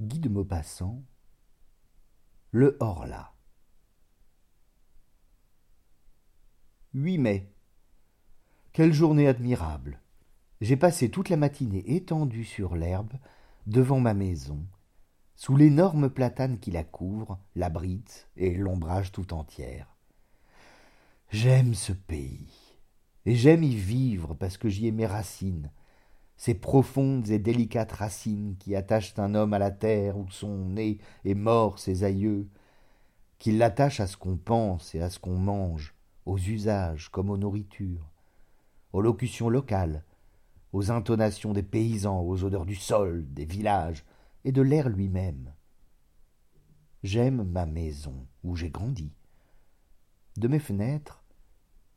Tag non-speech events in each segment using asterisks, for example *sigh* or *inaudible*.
Guy de Maupassant, Le Horla. 8 mai. Quelle journée admirable. J'ai passé toute la matinée étendue sur l'herbe, devant ma maison, sous l'énorme platane qui la couvre, l'abrite et l'ombrage tout entière. J'aime ce pays, et j'aime y vivre parce que j'y ai mes racines, ces profondes et délicates racines qui attachent un homme à la terre où sont nés et morts ses aïeux, qui l'attachent à ce qu'on pense et à ce qu'on mange, aux usages comme aux nourritures, aux locutions locales, aux intonations des paysans, aux odeurs du sol, des villages et de l'air lui-même. J'aime ma maison où j'ai grandi. De mes fenêtres,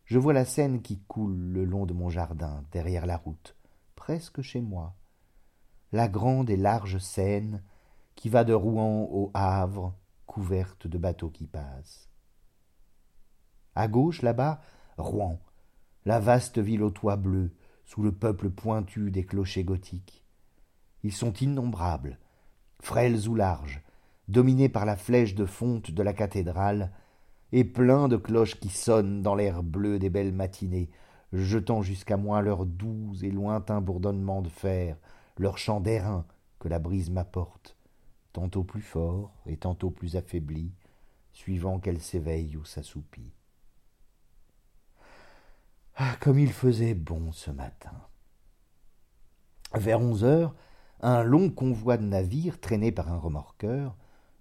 je vois la Seine qui coule le long de mon jardin, derrière la route, presque chez moi. La grande et large Seine qui va de Rouen au Havre, couverte de bateaux qui passent. À gauche, là-bas, Rouen, la vaste ville aux toits bleus, sous le peuple pointu des clochers gothiques. Ils sont innombrables, frêles ou larges, dominés par la flèche de fonte de la cathédrale, et pleins de cloches qui sonnent dans l'air bleu des belles matinées, jetant jusqu'à moi leur doux et lointain bourdonnement de fer, leur chant d'airain que la brise m'apporte, tantôt plus fort et tantôt plus affaibli, suivant qu'elle s'éveille ou s'assoupit. Ah, comme il faisait bon ce matin. Vers onze heures, un long convoi de navires traîné par un remorqueur,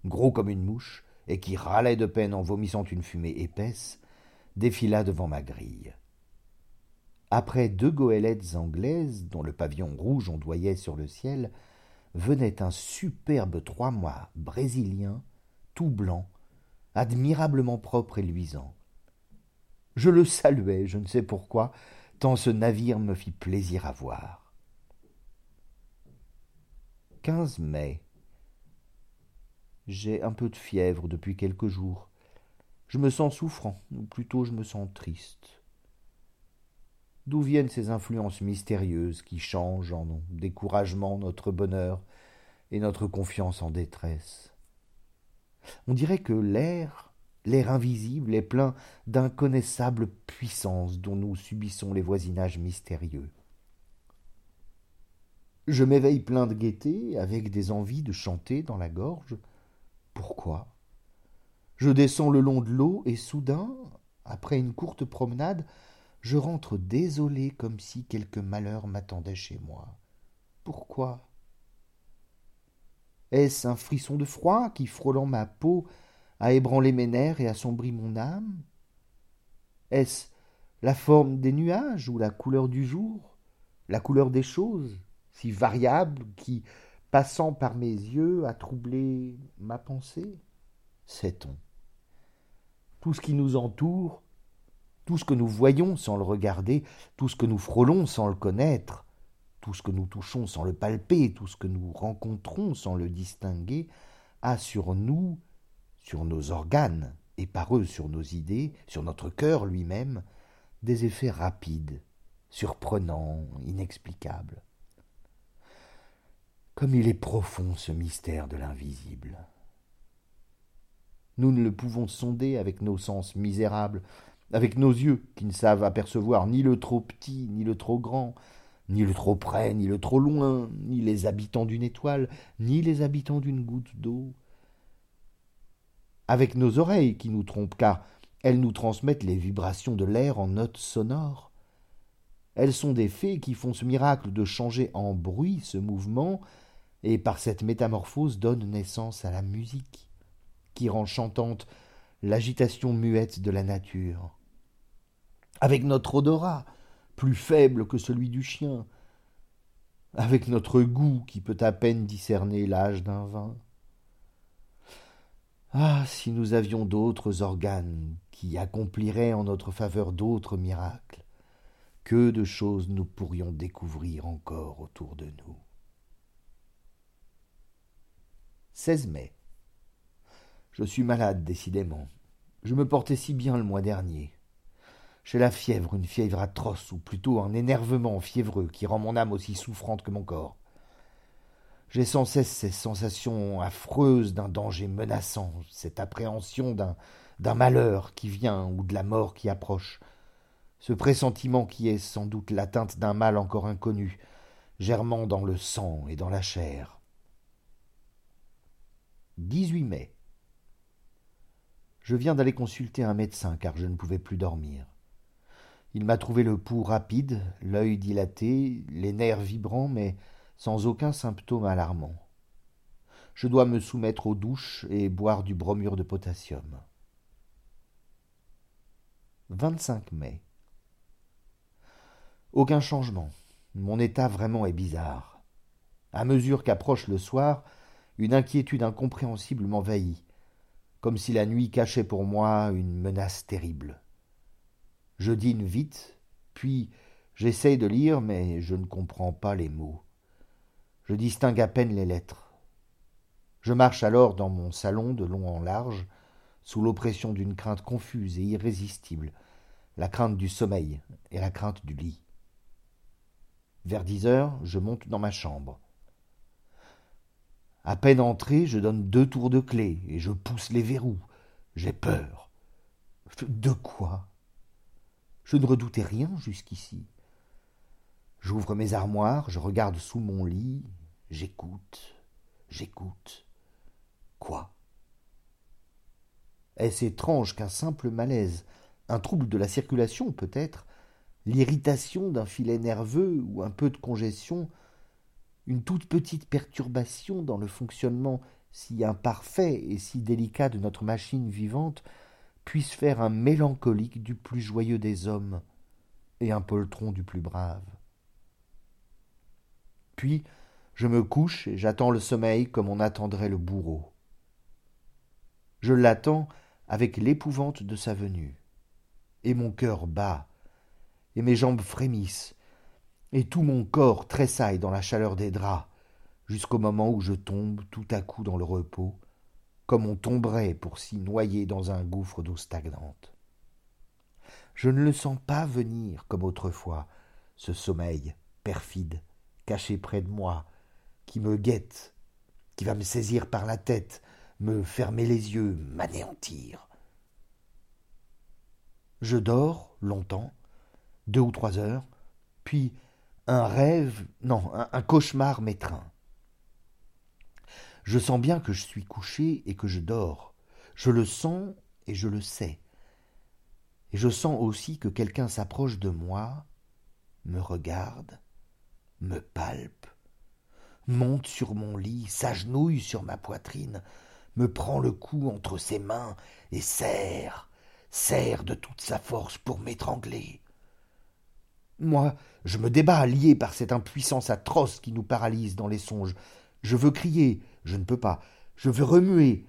gros comme une mouche, et qui râlait de peine en vomissant une fumée épaisse, défila devant ma grille. Après deux goélettes anglaises, dont le pavillon rouge ondoyait sur le ciel, venait un superbe trois-mâts brésilien, tout blanc, admirablement propre et luisant. Je le saluai, je ne sais pourquoi, tant ce navire me fit plaisir à voir. 15 mai. J'ai un peu de fièvre depuis quelques jours. Je me sens souffrant, ou plutôt je me sens triste. D'où viennent ces influences mystérieuses qui changent en découragement notre bonheur et notre confiance en détresse? On dirait que l'air, l'air invisible, est plein d'inconnaissables puissances dont nous subissons les voisinages mystérieux. Je m'éveille plein de gaieté, avec des envies de chanter dans la gorge. Pourquoi? Je descends le long de l'eau et soudain, après une courte promenade, je rentre désolé comme si quelque malheur m'attendait chez moi. Pourquoi? Est-ce un frisson de froid qui, frôlant ma peau, a ébranlé mes nerfs et assombri mon âme? Est-ce la forme des nuages ou la couleur du jour, la couleur des choses, si variable, qui, passant par mes yeux, a troublé ma pensée? Sait-on. Tout ce qui nous entoure tout ce que nous voyons sans le regarder, tout ce que nous frôlons sans le connaître, tout ce que nous touchons sans le palper, tout ce que nous rencontrons sans le distinguer, a sur nous, sur nos organes, et par eux sur nos idées, sur notre cœur lui-même, des effets rapides, surprenants, inexplicables. Comme il est profond ce mystère de l'invisible. Nous ne le pouvons sonder avec nos sens misérables, avec nos yeux qui ne savent apercevoir ni le trop petit, ni le trop grand, ni le trop près, ni le trop loin, ni les habitants d'une étoile, ni les habitants d'une goutte d'eau. Avec nos oreilles qui nous trompent, car elles nous transmettent les vibrations de l'air en notes sonores. Elles sont des fées qui font ce miracle de changer en bruit ce mouvement, et par cette métamorphose donnent naissance à la musique, qui rend chantante l'agitation muette de la nature avec notre odorat, plus faible que celui du chien, avec notre goût qui peut à peine discerner l'âge d'un vin. Ah, si nous avions d'autres organes qui accompliraient en notre faveur d'autres miracles, que de choses nous pourrions découvrir encore autour de nous. 16 mai. Je suis malade, décidément. Je me portais si bien le mois dernier. J'ai la fièvre, une fièvre atroce, ou plutôt un énervement fiévreux qui rend mon âme aussi souffrante que mon corps. J'ai sans cesse ces sensations affreuses d'un danger menaçant, cette appréhension d'un, d'un malheur qui vient ou de la mort qui approche, ce pressentiment qui est sans doute l'atteinte d'un mal encore inconnu, germant dans le sang et dans la chair. 18 mai. Je viens d'aller consulter un médecin car je ne pouvais plus dormir. Il m'a trouvé le pouls rapide, l'œil dilaté, les nerfs vibrants, mais sans aucun symptôme alarmant. Je dois me soumettre aux douches et boire du bromure de potassium. 25 mai. Aucun changement. Mon état vraiment est bizarre. À mesure qu'approche le soir, une inquiétude incompréhensible m'envahit, comme si la nuit cachait pour moi une menace terrible. Je dîne vite, puis j'essaye de lire, mais je ne comprends pas les mots. Je distingue à peine les lettres. Je marche alors dans mon salon de long en large, sous l'oppression d'une crainte confuse et irrésistible, la crainte du sommeil et la crainte du lit. Vers dix heures, je monte dans ma chambre. À peine entré, je donne deux tours de clé et je pousse les verrous. J'ai peur. De quoi? Je ne redoutais rien jusqu'ici. J'ouvre mes armoires, je regarde sous mon lit, j'écoute, j'écoute. Quoi? Est-ce étrange qu'un simple malaise, un trouble de la circulation peut-être, l'irritation d'un filet nerveux ou un peu de congestion, une toute petite perturbation dans le fonctionnement si imparfait et si délicat de notre machine vivante puisse faire un mélancolique du plus joyeux des hommes et un poltron du plus brave. Puis je me couche et j'attends le sommeil comme on attendrait le bourreau. Je l'attends avec l'épouvante de sa venue, et mon cœur bat, et mes jambes frémissent, et tout mon corps tressaille dans la chaleur des draps, jusqu'au moment où je tombe tout à coup dans le repos, comme on tomberait pour s'y noyer dans un gouffre d'eau stagnante. Je ne le sens pas venir comme autrefois, ce sommeil perfide, caché près de moi, qui me guette, qui va me saisir par la tête, me fermer les yeux, m'anéantir. Je dors longtemps, deux ou trois heures, puis un rêve, non, un, cauchemar m'étreint. Je sens bien que je suis couché et que je dors. Je le sens et je le sais. Et je sens aussi que quelqu'un s'approche de moi, me regarde, me palpe, monte sur mon lit, s'agenouille sur ma poitrine, me prend le cou entre ses mains et serre, serre de toute sa force pour m'étrangler. Moi, je me débats, lié par cette impuissance atroce qui nous paralyse dans les songes. Je veux crier, je ne peux pas. Je veux remuer,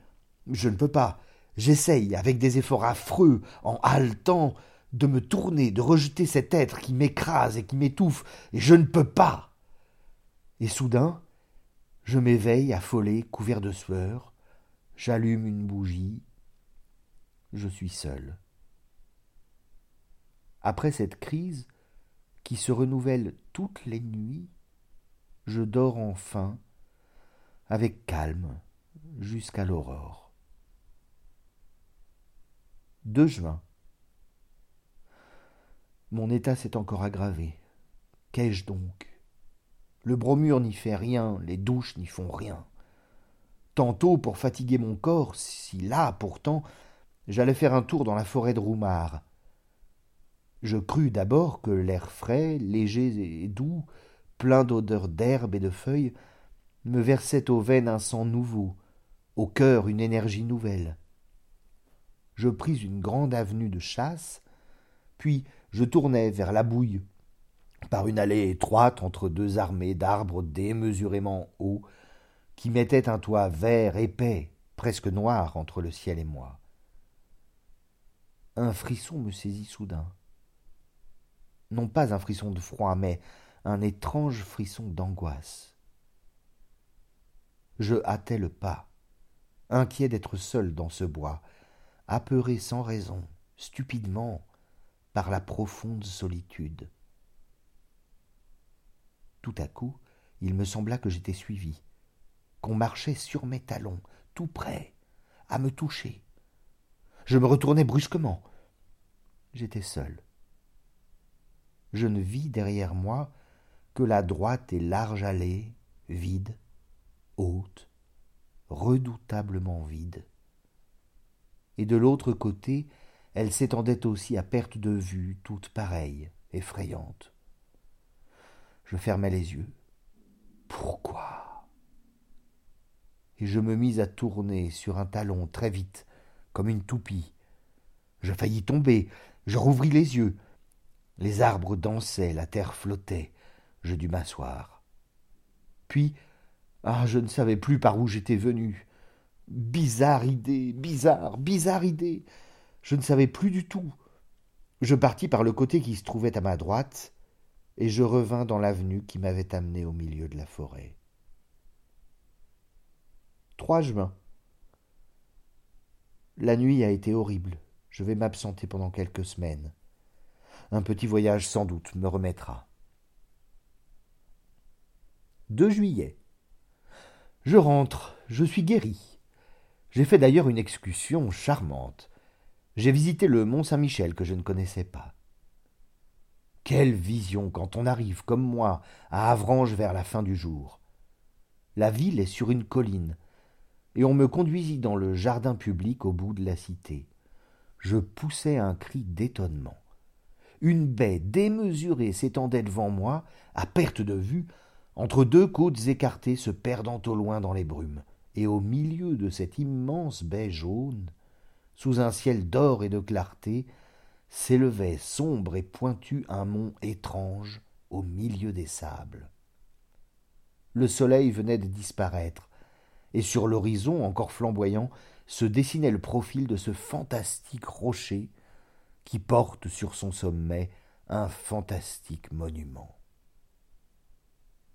je ne peux pas. J'essaye, avec des efforts affreux, en haletant, de me tourner, de rejeter cet être qui m'écrase et qui m'étouffe, et je ne peux pas. Et soudain, je m'éveille affolé, couvert de sueur, j'allume une bougie, je suis seul. Après cette crise, qui se renouvelle toutes les nuits, je dors enfin, avec calme, jusqu'à l'aurore. 2 juin. Mon état s'est encore aggravé. Qu'ai-je donc? Le bromure n'y fait rien, les douches n'y font rien. Tantôt, pour fatiguer mon corps, si là, pourtant, j'allais faire un tour dans la forêt de Roumard, je crus d'abord que l'air frais, léger et doux, plein d'odeurs d'herbe et de feuilles, me versait aux veines un sang nouveau, au cœur une énergie nouvelle. Je pris une grande avenue de chasse, puis je tournai vers la bouille, par une allée étroite entre deux armées d'arbres démesurément hauts, qui mettaient un toit vert épais, presque noir entre le ciel et moi. Un frisson me saisit soudain non pas un frisson de froid, mais un étrange frisson d'angoisse. Je hâtai le pas, inquiet d'être seul dans ce bois, apeuré sans raison, stupidement, par la profonde solitude. Tout à coup, il me sembla que j'étais suivi, qu'on marchait sur mes talons, tout près, à me toucher. Je me retournai brusquement. J'étais seul. Je ne vis derrière moi que la droite et large allée, vide, haute, redoutablement vide. Et de l'autre côté, elle s'étendait aussi à perte de vue, toute pareille, effrayante. Je fermai les yeux. Pourquoi? Et je me mis à tourner sur un talon très vite, comme une toupie. Je faillis tomber, je rouvris les yeux. Les arbres dansaient, la terre flottait. Je dus m'asseoir. Puis, ah, je ne savais plus par où j'étais venu. Bizarre idée, bizarre, bizarre idée. Je ne savais plus du tout. Je partis par le côté qui se trouvait à ma droite, et je revins dans l'avenue qui m'avait amené au milieu de la forêt. 3 juin. La nuit a été horrible. Je vais m'absenter pendant quelques semaines. Un petit voyage sans doute me remettra. 2 juillet. Je rentre, je suis guéri. J'ai fait d'ailleurs une excursion charmante. J'ai visité le Mont Saint-Michel que je ne connaissais pas. Quelle vision quand on arrive, comme moi, à Avranches vers la fin du jour. La ville est sur une colline, et on me conduisit dans le jardin public au bout de la cité. Je poussai un cri d'étonnement. Une baie démesurée s'étendait devant moi, à perte de vue, entre deux côtes écartées se perdant au loin dans les brumes, et au milieu de cette immense baie jaune, sous un ciel d'or et de clarté, s'élevait sombre et pointu un mont étrange au milieu des sables. Le soleil venait de disparaître, et sur l'horizon encore flamboyant se dessinait le profil de ce fantastique rocher qui porte sur son sommet un fantastique monument.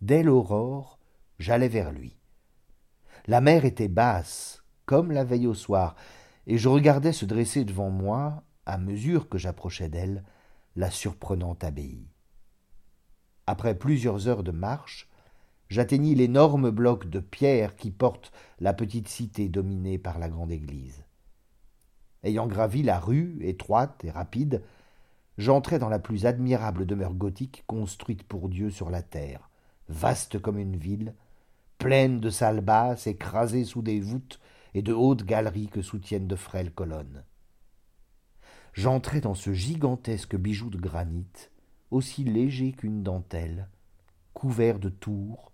Dès l'aurore, j'allais vers lui. La mer était basse, comme la veille au soir, et je regardais se dresser devant moi, à mesure que j'approchais d'elle, la surprenante abbaye. Après plusieurs heures de marche, j'atteignis l'énorme bloc de pierre qui porte la petite cité dominée par la grande église. Ayant gravi la rue, étroite et rapide, j'entrai dans la plus admirable demeure gothique construite pour Dieu sur la terre, vaste comme une ville, pleine de salles basses écrasées sous des voûtes et de hautes galeries que soutiennent de frêles colonnes. J'entrai dans ce gigantesque bijou de granit, aussi léger qu'une dentelle, couvert de tours,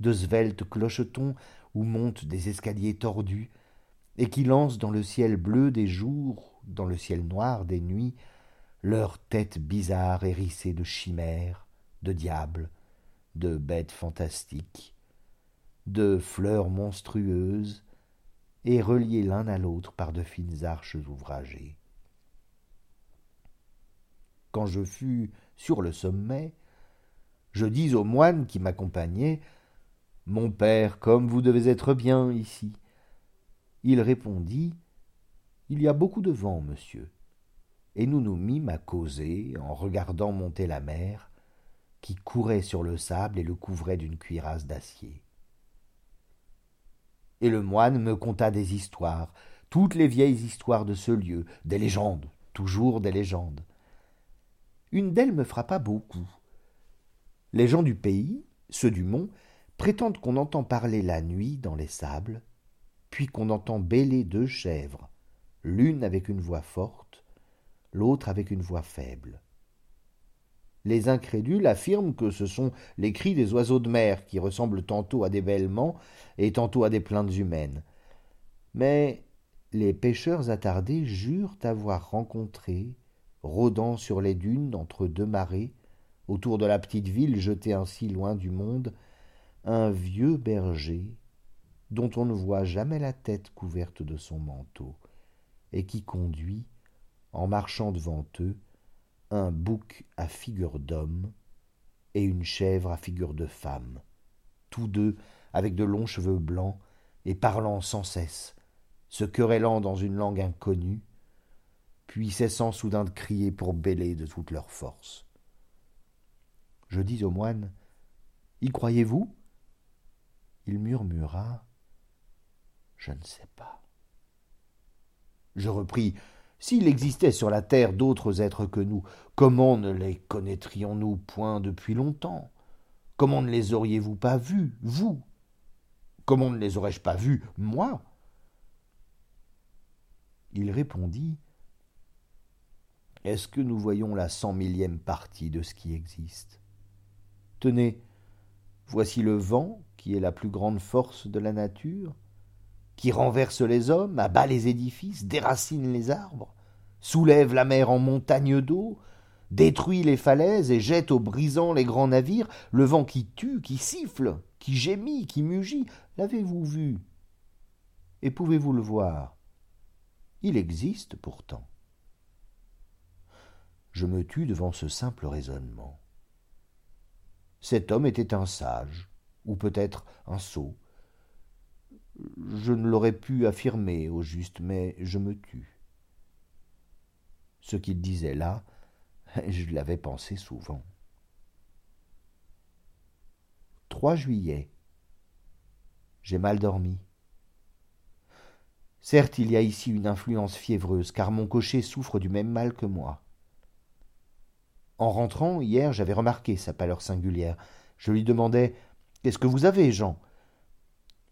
de sveltes clochetons où montent des escaliers tordus, et qui lancent dans le ciel bleu des jours, dans le ciel noir des nuits, leurs têtes bizarres hérissées de chimères, de diables, de bêtes fantastiques, de fleurs monstrueuses, et reliés l'un à l'autre par de fines arches ouvragées. Quand je fus sur le sommet, je dis au moine qui m'accompagnait Mon père, comme vous devez être bien ici. Il répondit Il y a beaucoup de vent, monsieur. Et nous nous mîmes à causer en regardant monter la mer, qui courait sur le sable et le couvrait d'une cuirasse d'acier. Et le moine me conta des histoires, toutes les vieilles histoires de ce lieu, des légendes, toujours des légendes. Une d'elles me frappa beaucoup. Les gens du pays, ceux du mont, prétendent qu'on entend parler la nuit dans les sables, puis qu'on entend bêler deux chèvres, l'une avec une voix forte, l'autre avec une voix faible. Les incrédules affirment que ce sont les cris des oiseaux de mer qui ressemblent tantôt à des bêlements et tantôt à des plaintes humaines. Mais les pêcheurs attardés jurent avoir rencontré, rôdant sur les dunes entre deux marées, autour de la petite ville jetée ainsi loin du monde, un vieux berger dont on ne voit jamais la tête couverte de son manteau, et qui conduit, en marchant devant eux, un bouc à figure d'homme et une chèvre à figure de femme, tous deux avec de longs cheveux blancs et parlant sans cesse, se querellant dans une langue inconnue, puis cessant soudain de crier pour bêler de toute leur force. Je dis au moine Y croyez-vous? Il murmura Je ne sais pas. Je repris. S'il existait sur la terre d'autres êtres que nous, comment ne les connaîtrions-nous point depuis longtemps? Comment ne les auriez-vous pas vus, vous? Comment ne les aurais-je pas vus, moi? Il répondit Est-ce que nous voyons la cent millième partie de ce qui existe? Tenez, voici le vent, qui est la plus grande force de la nature, qui renverse les hommes, abat les édifices, déracine les arbres, soulève la mer en montagne d'eau, détruit les falaises et jette au brisant les grands navires, le vent qui tue, qui siffle, qui gémit, qui mugit, l'avez-vous vu? Et pouvez-vous le voir? Il existe pourtant. Je me tus devant ce simple raisonnement. Cet homme était un sage, ou peut-être un sot, je ne l'aurais pu affirmer au juste, mais je me tue. Ce qu'il disait là, *laughs* je l'avais pensé souvent. 3 juillet. J'ai mal dormi. Certes, il y a ici une influence fiévreuse, car mon cocher souffre du même mal que moi. En rentrant, hier, j'avais remarqué sa pâleur singulière. Je lui demandais Qu'est-ce que vous avez, Jean?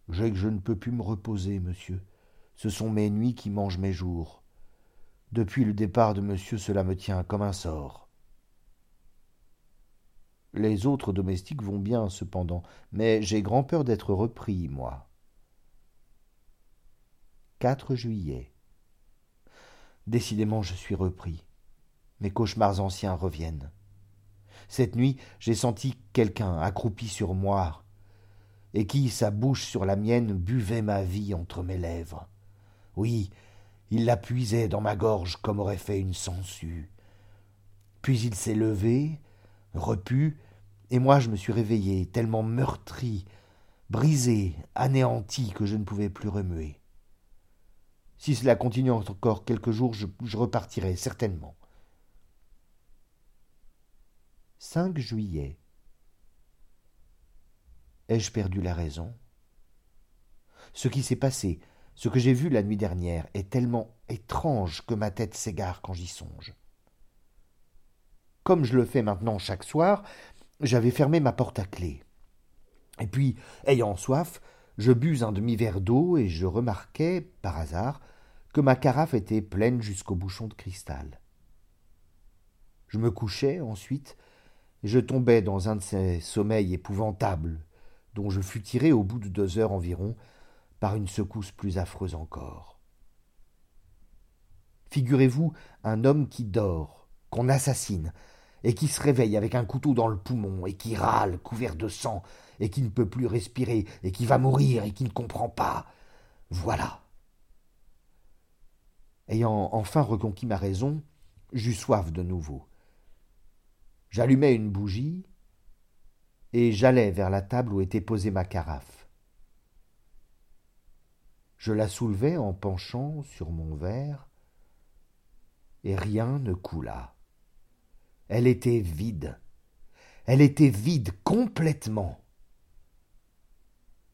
J'ai que je ne peux plus me reposer, monsieur. Ce sont mes nuits qui mangent mes jours. Depuis le départ de monsieur, cela me tient comme un sort. Les autres domestiques vont bien, cependant, mais j'ai grand peur d'être repris, moi. 4 juillet. Décidément, je suis repris. Mes cauchemars anciens reviennent. Cette nuit, j'ai senti quelqu'un accroupi sur moi, et qui, sa bouche sur la mienne, buvait ma vie entre mes lèvres. Oui, il la puisait dans ma gorge comme aurait fait une sangsue. Puis il s'est levé, repu, et moi je me suis réveillé, tellement meurtri, brisé, anéanti, que je ne pouvais plus remuer. Si cela continue encore quelques jours, je, repartirai certainement. 5 juillet. Ai-je perdu la raison? Ce qui s'est passé, ce que j'ai vu la nuit dernière, est tellement étrange que ma tête s'égare quand j'y songe. Comme je le fais maintenant chaque soir, j'avais fermé ma porte à clé. Et puis, ayant soif, je bus un demi-verre d'eau et je remarquai, par hasard, que ma carafe était pleine jusqu'au bouchon de cristal. Je me couchai ensuite, et je tombai dans un de ces sommeils épouvantables dont je fus tiré au bout de deux heures environ par une secousse plus affreuse encore. Figurez-vous un homme qui dort, qu'on assassine, et qui se réveille avec un couteau dans le poumon, et qui râle, couvert de sang, et qui ne peut plus respirer, et qui va mourir, et qui ne comprend pas. Voilà. Ayant enfin reconquis ma raison, j'eus soif de nouveau. J'allumai une bougie, et j'allai vers la table où était posée ma carafe. Je la soulevai en penchant sur mon verre, et rien ne coula. Elle était vide. Elle était vide complètement.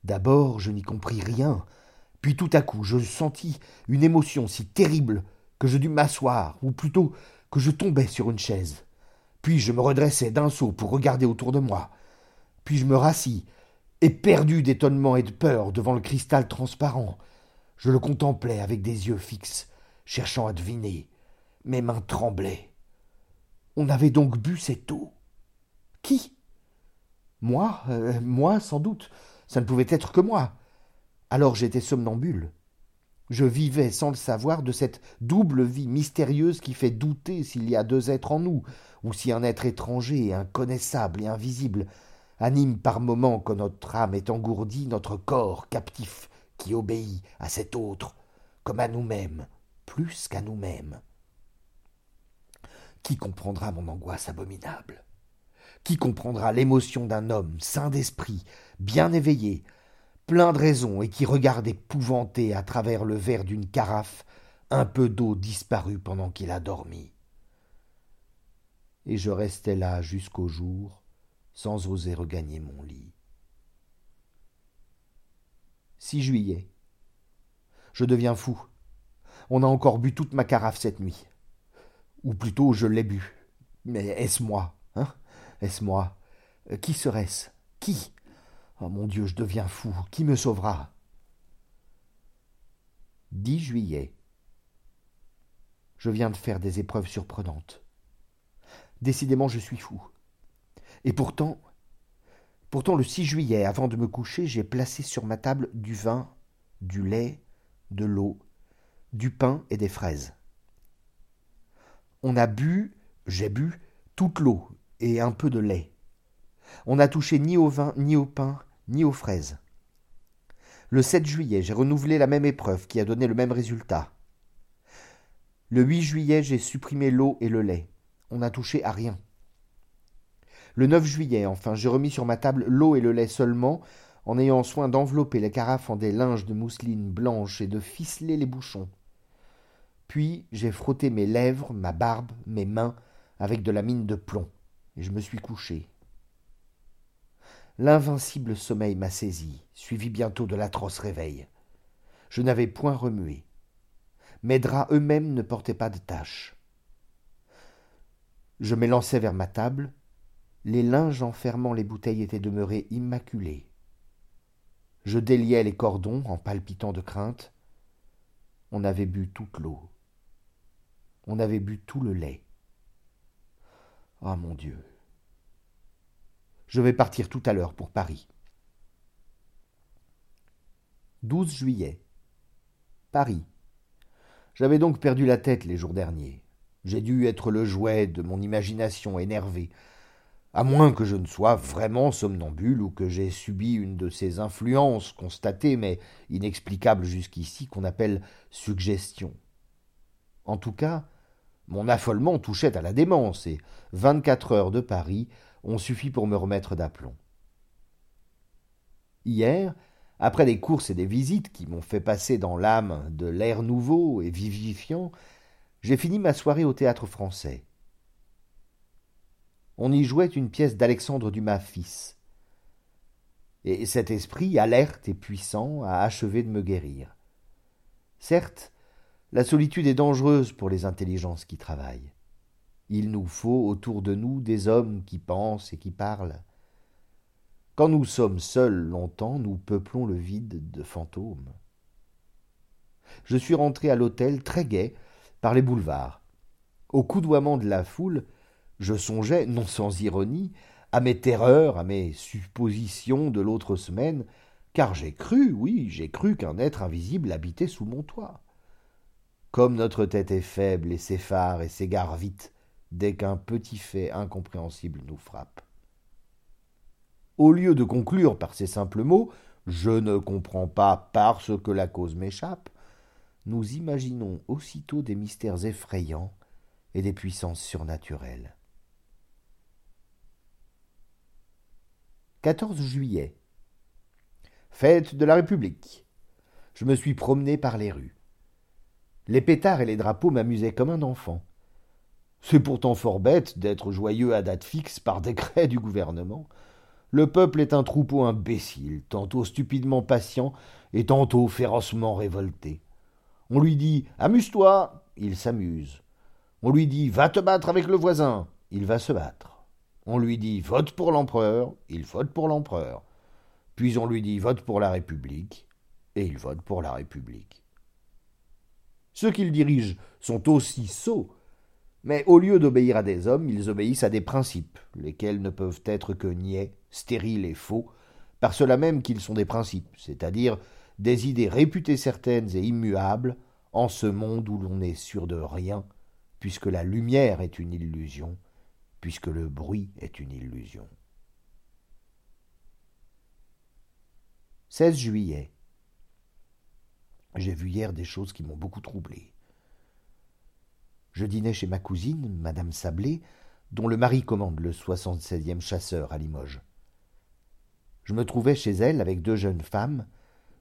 D'abord je n'y compris rien, puis tout à coup je sentis une émotion si terrible que je dus m'asseoir, ou plutôt que je tombai sur une chaise. Puis je me redressai d'un saut pour regarder autour de moi. Puis je me rassis, éperdu d'étonnement et de peur devant le cristal transparent? Je le contemplais avec des yeux fixes, cherchant à deviner. Mes mains tremblaient. On avait donc bu cette eau. Qui? Moi euh, Moi, sans doute. Ça ne pouvait être que moi. Alors j'étais somnambule. Je vivais sans le savoir de cette double vie mystérieuse qui fait douter s'il y a deux êtres en nous, ou si un être étranger, inconnaissable et invisible anime par moments quand notre âme est engourdie notre corps captif qui obéit à cet autre, comme à nous-mêmes, plus qu'à nous-mêmes. Qui comprendra mon angoisse abominable? Qui comprendra l'émotion d'un homme saint d'esprit, bien éveillé, plein de raison et qui regarde épouvanté à travers le verre d'une carafe un peu d'eau disparue pendant qu'il a dormi? Et je restai là jusqu'au jour, sans oser regagner mon lit. 6 juillet. Je deviens fou. On a encore bu toute ma carafe cette nuit. Ou plutôt, je l'ai bu. Mais est-ce moi Hein? Est-ce moi euh, Qui serait-ce? Qui? Oh mon Dieu, je deviens fou. Qui me sauvera? 10 juillet. Je viens de faire des épreuves surprenantes. Décidément, je suis fou. Et pourtant, pourtant, le 6 juillet, avant de me coucher, j'ai placé sur ma table du vin, du lait, de l'eau, du pain et des fraises. On a bu, j'ai bu, toute l'eau et un peu de lait. On n'a touché ni au vin, ni au pain, ni aux fraises. Le 7 juillet, j'ai renouvelé la même épreuve qui a donné le même résultat. Le 8 juillet, j'ai supprimé l'eau et le lait. On n'a touché à rien. Le 9 juillet, enfin, j'ai remis sur ma table l'eau et le lait seulement, en ayant soin d'envelopper les carafes en des linges de mousseline blanche et de ficeler les bouchons. Puis j'ai frotté mes lèvres, ma barbe, mes mains, avec de la mine de plomb, et je me suis couché. L'invincible sommeil m'a saisi, suivi bientôt de l'atroce réveil. Je n'avais point remué. Mes draps eux-mêmes ne portaient pas de taches. Je m'élançai vers ma table. Les linges enfermant les bouteilles étaient demeurés immaculés. Je déliais les cordons en palpitant de crainte. On avait bu toute l'eau. On avait bu tout le lait. Ah mon Dieu. Je vais partir tout à l'heure pour Paris. 12 juillet. Paris. J'avais donc perdu la tête les jours derniers. J'ai dû être le jouet de mon imagination énervée, à moins que je ne sois vraiment somnambule ou que j'aie subi une de ces influences constatées mais inexplicables jusqu'ici qu'on appelle suggestion. En tout cas, mon affolement touchait à la démence, et vingt-quatre heures de Paris ont suffi pour me remettre d'aplomb. Hier, après des courses et des visites qui m'ont fait passer dans l'âme de l'air nouveau et vivifiant, j'ai fini ma soirée au théâtre français. On y jouait une pièce d'Alexandre Dumas fils. Et cet esprit, alerte et puissant, a achevé de me guérir. Certes, la solitude est dangereuse pour les intelligences qui travaillent. Il nous faut autour de nous des hommes qui pensent et qui parlent. Quand nous sommes seuls longtemps, nous peuplons le vide de fantômes. Je suis rentré à l'hôtel très gai par les boulevards. Au coudoiement de la foule, je songeais, non sans ironie, à mes terreurs, à mes suppositions de l'autre semaine, car j'ai cru, oui, j'ai cru qu'un être invisible habitait sous mon toit. Comme notre tête est faible et s'effare et s'égare vite dès qu'un petit fait incompréhensible nous frappe. Au lieu de conclure par ces simples mots Je ne comprends pas parce que la cause m'échappe, nous imaginons aussitôt des mystères effrayants et des puissances surnaturelles. 14 juillet. Fête de la République. Je me suis promené par les rues. Les pétards et les drapeaux m'amusaient comme un enfant. C'est pourtant fort bête d'être joyeux à date fixe par décret du gouvernement. Le peuple est un troupeau imbécile, tantôt stupidement patient et tantôt férocement révolté. On lui dit Amuse-toi, il s'amuse. On lui dit Va te battre avec le voisin, il va se battre. On lui dit Vote pour l'empereur, il vote pour l'empereur. Puis on lui dit Vote pour la République, et il vote pour la République. Ceux qu'ils dirigent sont aussi sots, mais au lieu d'obéir à des hommes, ils obéissent à des principes, lesquels ne peuvent être que niais, stériles et faux, par cela même qu'ils sont des principes, c'est-à-dire des idées réputées certaines et immuables, en ce monde où l'on n'est sûr de rien, puisque la lumière est une illusion, puisque le bruit est une illusion. 16 juillet. J'ai vu hier des choses qui m'ont beaucoup troublé. Je dînais chez ma cousine, madame Sablé, dont le mari commande le 76e chasseur à Limoges. Je me trouvais chez elle avec deux jeunes femmes,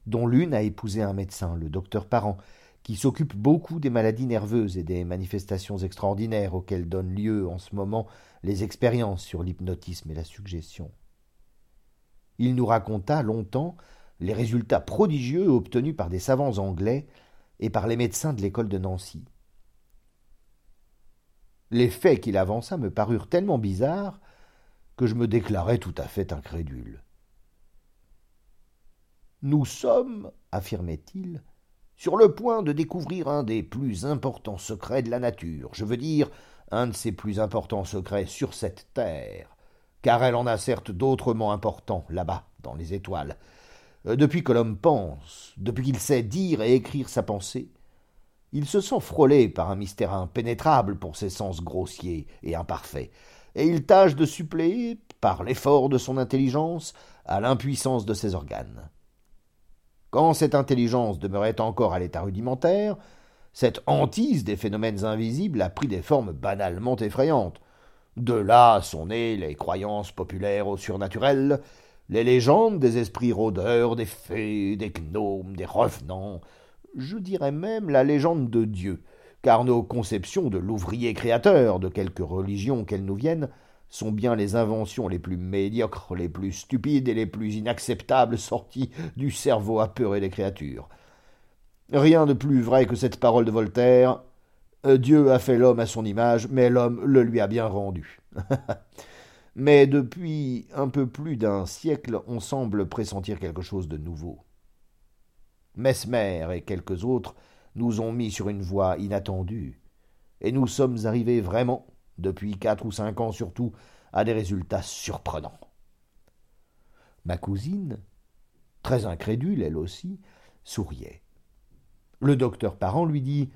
dont l'une a épousé un médecin, le docteur Parent, qui s'occupe beaucoup des maladies nerveuses et des manifestations extraordinaires auxquelles donnent lieu en ce moment les expériences sur l'hypnotisme et la suggestion. Il nous raconta longtemps les résultats prodigieux obtenus par des savants anglais et par les médecins de l'école de Nancy. Les faits qu'il avança me parurent tellement bizarres que je me déclarai tout à fait incrédule. Nous sommes, affirmait-il, sur le point de découvrir un des plus importants secrets de la nature, je veux dire un de ses plus importants secrets sur cette terre, car elle en a certes d'autrement importants là-bas, dans les étoiles. Euh, depuis que l'homme pense, depuis qu'il sait dire et écrire sa pensée, il se sent frôlé par un mystère impénétrable pour ses sens grossiers et imparfaits, et il tâche de suppléer, par l'effort de son intelligence, à l'impuissance de ses organes. Quand cette intelligence demeurait encore à l'état rudimentaire, cette hantise des phénomènes invisibles a pris des formes banalement effrayantes. De là sont nées les croyances populaires au surnaturel, les légendes des esprits rôdeurs, des fées, des gnomes, des revenants, je dirais même la légende de Dieu, car nos conceptions de l'ouvrier créateur, de quelque religion qu'elle nous vienne, sont bien les inventions les plus médiocres, les plus stupides et les plus inacceptables sorties du cerveau apeuré des créatures. Rien de plus vrai que cette parole de Voltaire. Euh, Dieu a fait l'homme à son image, mais l'homme le lui a bien rendu. *laughs* mais depuis un peu plus d'un siècle, on semble pressentir quelque chose de nouveau. Mesmer et quelques autres nous ont mis sur une voie inattendue, et nous sommes arrivés vraiment depuis quatre ou cinq ans surtout, à des résultats surprenants. Ma cousine, très incrédule elle aussi, souriait. Le docteur parent lui dit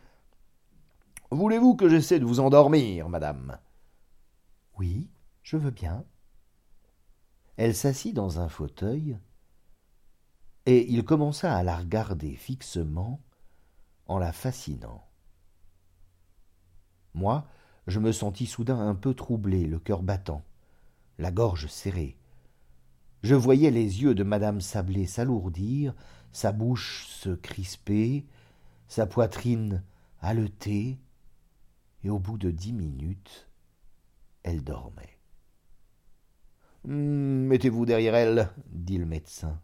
Voulez-vous que j'essaie de vous endormir, madame? Oui, je veux bien. Elle s'assit dans un fauteuil, et il commença à la regarder fixement en la fascinant. Moi, je me sentis soudain un peu troublé, le cœur battant, la gorge serrée. Je voyais les yeux de madame Sablé s'alourdir, sa bouche se crisper, sa poitrine haleter, et au bout de dix minutes, elle dormait. Hum, mettez-vous derrière elle, dit le médecin.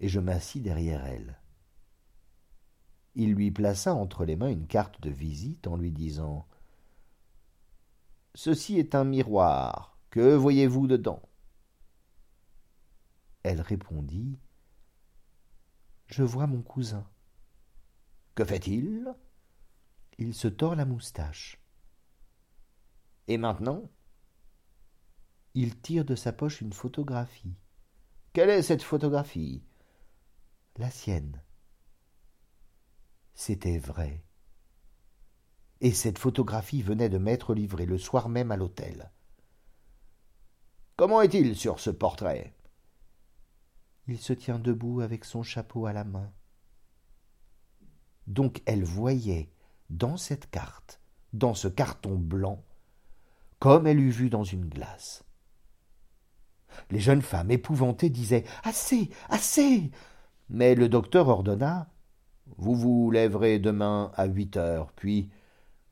Et je m'assis derrière elle. Il lui plaça entre les mains une carte de visite en lui disant Ceci est un miroir. Que voyez-vous dedans? Elle répondit Je vois mon cousin. Que fait-il? Il se tord la moustache. Et maintenant? Il tire de sa poche une photographie. Quelle est cette photographie? La sienne. C'était vrai et cette photographie venait de m'être livrée le soir même à l'hôtel. Comment est-il sur ce portrait? Il se tient debout avec son chapeau à la main. Donc elle voyait dans cette carte, dans ce carton blanc, comme elle eût vu dans une glace. Les jeunes femmes épouvantées disaient Assez, assez Mais le docteur ordonna Vous vous lèverez demain à huit heures, puis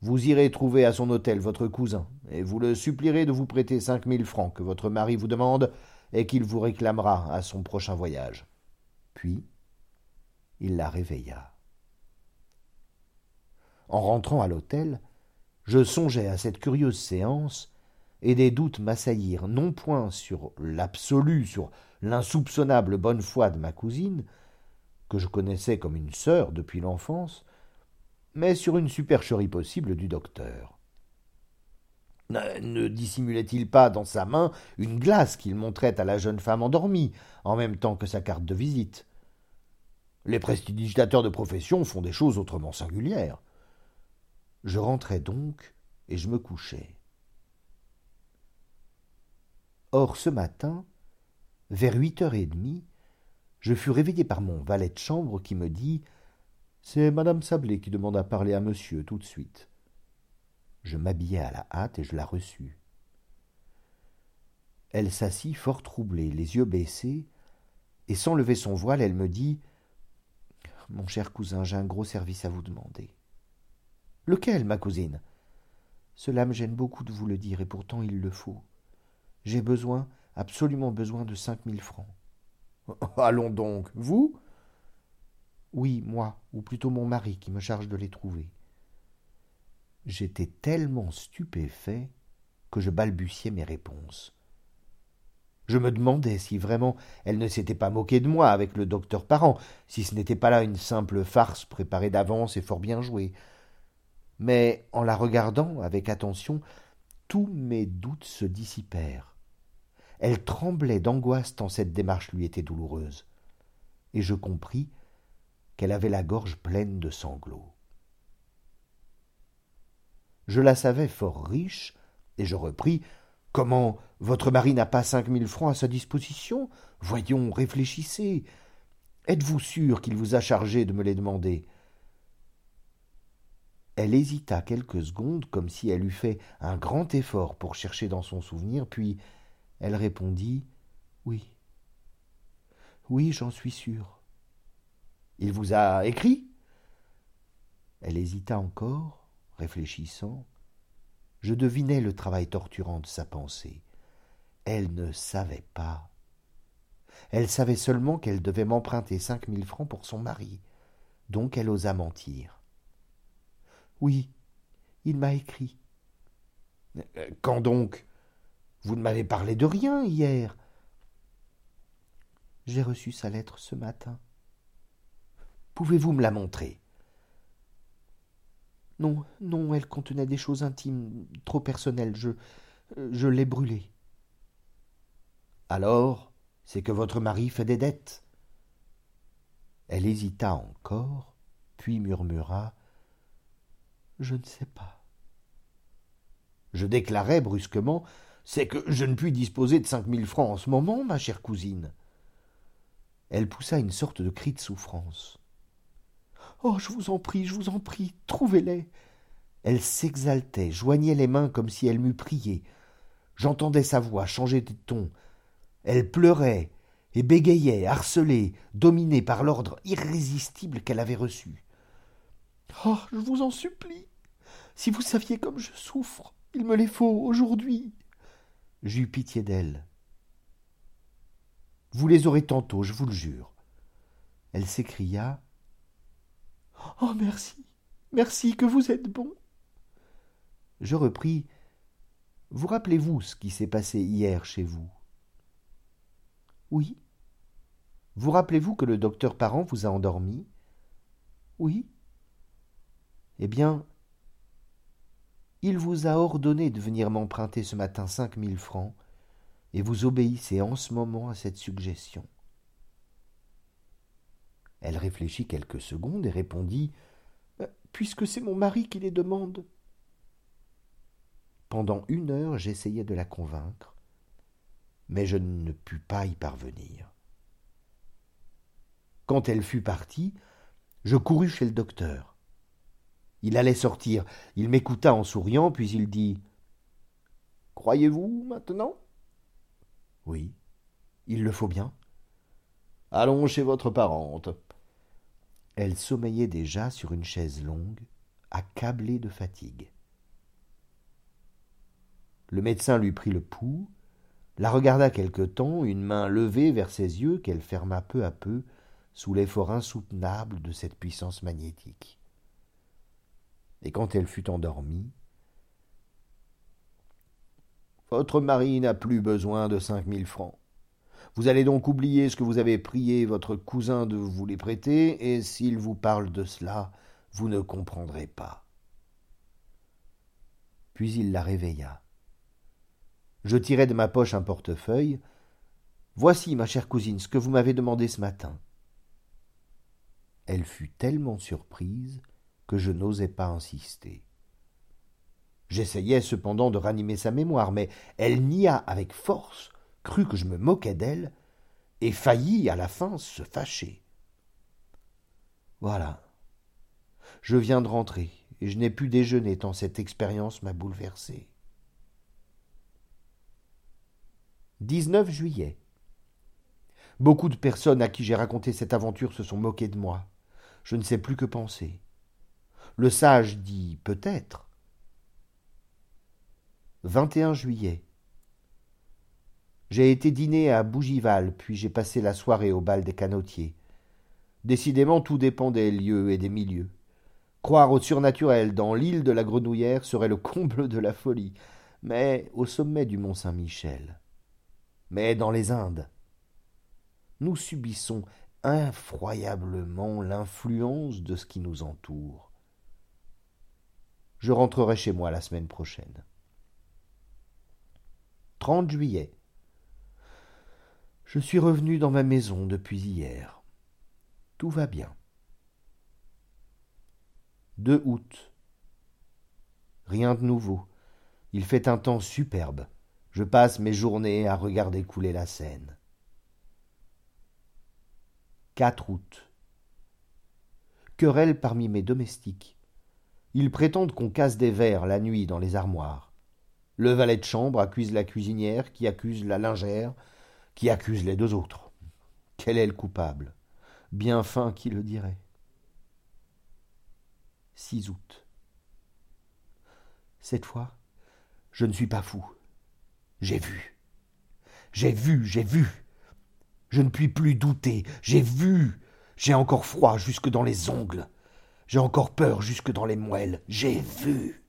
vous irez trouver à son hôtel votre cousin, et vous le supplierez de vous prêter cinq mille francs que votre mari vous demande et qu'il vous réclamera à son prochain voyage. Puis il la réveilla. En rentrant à l'hôtel, je songeais à cette curieuse séance, et des doutes m'assaillirent non point sur l'absolu, sur l'insoupçonnable bonne foi de ma cousine, que je connaissais comme une sœur depuis l'enfance, mais sur une supercherie possible du docteur. Ne dissimulait-il pas dans sa main une glace qu'il montrait à la jeune femme endormie, en même temps que sa carte de visite? Les prestidigitateurs de profession font des choses autrement singulières. Je rentrai donc et je me couchai. Or ce matin, vers huit heures et demie, je fus réveillé par mon valet de chambre qui me dit c'est madame Sablé qui demande à parler à monsieur tout de suite. Je m'habillai à la hâte et je la reçus. Elle s'assit fort troublée, les yeux baissés, et sans lever son voile, elle me dit Mon cher cousin, j'ai un gros service à vous demander. Lequel, ma cousine? Cela me gêne beaucoup de vous le dire, et pourtant il le faut. J'ai besoin, absolument besoin de cinq mille francs. *laughs* Allons donc, vous? Oui, moi, ou plutôt mon mari qui me charge de les trouver. J'étais tellement stupéfait que je balbutiais mes réponses. Je me demandais si vraiment elle ne s'était pas moquée de moi avec le docteur Parent, si ce n'était pas là une simple farce préparée d'avance et fort bien jouée. Mais en la regardant avec attention, tous mes doutes se dissipèrent. Elle tremblait d'angoisse tant cette démarche lui était douloureuse, et je compris qu'elle avait la gorge pleine de sanglots. Je la savais fort riche, et je repris Comment votre mari n'a pas cinq mille francs à sa disposition? Voyons, réfléchissez. Êtes-vous sûr qu'il vous a chargé de me les demander? Elle hésita quelques secondes, comme si elle eût fait un grand effort pour chercher dans son souvenir, puis elle répondit Oui. Oui, j'en suis sûr. Il vous a écrit? Elle hésita encore, réfléchissant. Je devinais le travail torturant de sa pensée. Elle ne savait pas. Elle savait seulement qu'elle devait m'emprunter cinq mille francs pour son mari. Donc elle osa mentir. Oui, il m'a écrit. Quand donc? Vous ne m'avez parlé de rien hier. J'ai reçu sa lettre ce matin. Pouvez-vous me la montrer? Non, non, elle contenait des choses intimes, trop personnelles. Je. je l'ai brûlée. Alors, c'est que votre mari fait des dettes. Elle hésita encore, puis murmura. Je ne sais pas. Je déclarai brusquement. C'est que je ne puis disposer de cinq mille francs en ce moment, ma chère cousine. Elle poussa une sorte de cri de souffrance. Oh, je vous en prie, je vous en prie, trouvez-les. Elle s'exaltait, joignait les mains comme si elle m'eût prié. J'entendais sa voix changer de ton. Elle pleurait et bégayait, harcelée, dominée par l'ordre irrésistible qu'elle avait reçu. Oh, je vous en supplie. Si vous saviez comme je souffre, il me les faut aujourd'hui. J'eus pitié d'elle. Vous les aurez tantôt, je vous le jure. Elle s'écria Oh, merci, merci, que vous êtes bon. Je repris. Vous rappelez-vous ce qui s'est passé hier chez vous? Oui. Vous rappelez-vous que le docteur Parent vous a endormi? Oui. Eh bien, il vous a ordonné de venir m'emprunter ce matin cinq mille francs, et vous obéissez en ce moment à cette suggestion. Elle réfléchit quelques secondes et répondit euh, Puisque c'est mon mari qui les demande. Pendant une heure, j'essayai de la convaincre, mais je ne pus pas y parvenir. Quand elle fut partie, je courus chez le docteur. Il allait sortir. Il m'écouta en souriant, puis il dit Croyez-vous maintenant Oui, il le faut bien. Allons chez votre parente. Elle sommeillait déjà sur une chaise longue, accablée de fatigue. Le médecin lui prit le pouls, la regarda quelque temps, une main levée vers ses yeux qu'elle ferma peu à peu sous l'effort insoutenable de cette puissance magnétique. Et quand elle fut endormie, Votre mari n'a plus besoin de cinq mille francs. Vous allez donc oublier ce que vous avez prié votre cousin de vous les prêter, et s'il vous parle de cela, vous ne comprendrez pas. Puis il la réveilla. Je tirai de ma poche un portefeuille. Voici, ma chère cousine, ce que vous m'avez demandé ce matin. Elle fut tellement surprise que je n'osai pas insister. J'essayai cependant de ranimer sa mémoire, mais elle nia avec force crut que je me moquais d'elle, et faillit à la fin se fâcher. Voilà. Je viens de rentrer, et je n'ai pu déjeuner tant cette expérience m'a bouleversé. 19 juillet. Beaucoup de personnes à qui j'ai raconté cette aventure se sont moquées de moi. Je ne sais plus que penser. Le sage dit peut-être. 21 juillet. J'ai été dîner à Bougival, puis j'ai passé la soirée au bal des canotiers. Décidément, tout dépend des lieux et des milieux. Croire au surnaturel dans l'île de la Grenouillère serait le *laughs* comble de la folie, mais au sommet du mont Saint-Michel. Mais dans les Indes, nous subissons effroyablement l'influence de ce qui nous entoure. Je rentrerai chez moi la semaine prochaine. 30 juillet. Je suis revenu dans ma maison depuis hier. Tout va bien. 2 août. Rien de nouveau. Il fait un temps superbe. Je passe mes journées à regarder couler la Seine. 4 août. Querelle parmi mes domestiques. Ils prétendent qu'on casse des verres la nuit dans les armoires. Le valet de chambre accuse la cuisinière, qui accuse la lingère, qui accuse les deux autres. Quel est le coupable? Bien fin qui le dirait. 6 août. Cette fois, je ne suis pas fou. J'ai vu. J'ai vu, j'ai vu. Je ne puis plus douter. J'ai vu. J'ai encore froid jusque dans les ongles. J'ai encore peur jusque dans les moelles. J'ai vu.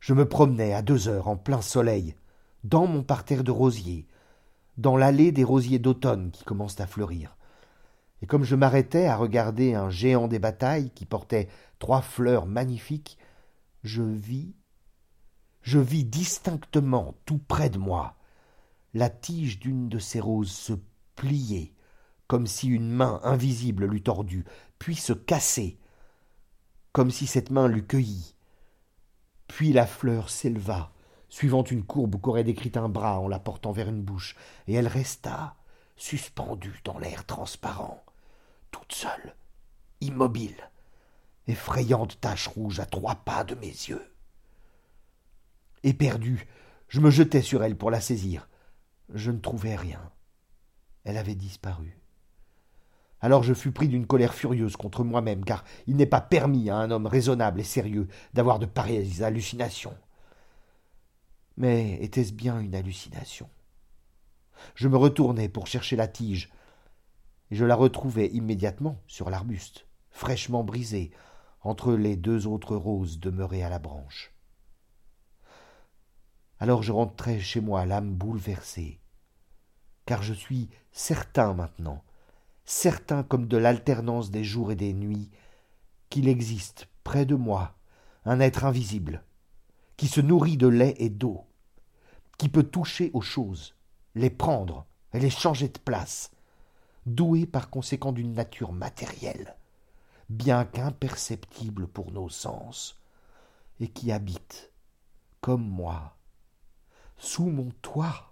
Je me promenais à deux heures en plein soleil, dans mon parterre de rosiers, dans l'allée des rosiers d'automne qui commencent à fleurir. Et comme je m'arrêtais à regarder un géant des batailles qui portait trois fleurs magnifiques, je vis, je vis distinctement, tout près de moi, la tige d'une de ces roses se plier, comme si une main invisible l'eût tordue, puis se casser, comme si cette main l'eût cueillie. Puis la fleur s'éleva, suivant une courbe qu'aurait décrite un bras en la portant vers une bouche, et elle resta, suspendue dans l'air transparent, toute seule, immobile, effrayante tache rouge à trois pas de mes yeux. Éperdu, je me jetai sur elle pour la saisir. Je ne trouvais rien. Elle avait disparu. Alors je fus pris d'une colère furieuse contre moi-même, car il n'est pas permis à un homme raisonnable et sérieux d'avoir de pareilles hallucinations. Mais était-ce bien une hallucination? Je me retournai pour chercher la tige, et je la retrouvai immédiatement sur l'arbuste, fraîchement brisée, entre les deux autres roses demeurées à la branche. Alors je rentrai chez moi, l'âme bouleversée, car je suis certain maintenant, certain comme de l'alternance des jours et des nuits, qu'il existe près de moi un être invisible, qui se nourrit de lait et d'eau, qui peut toucher aux choses, les prendre et les changer de place, doué par conséquent d'une nature matérielle, bien qu'imperceptible pour nos sens, et qui habite, comme moi, sous mon toit.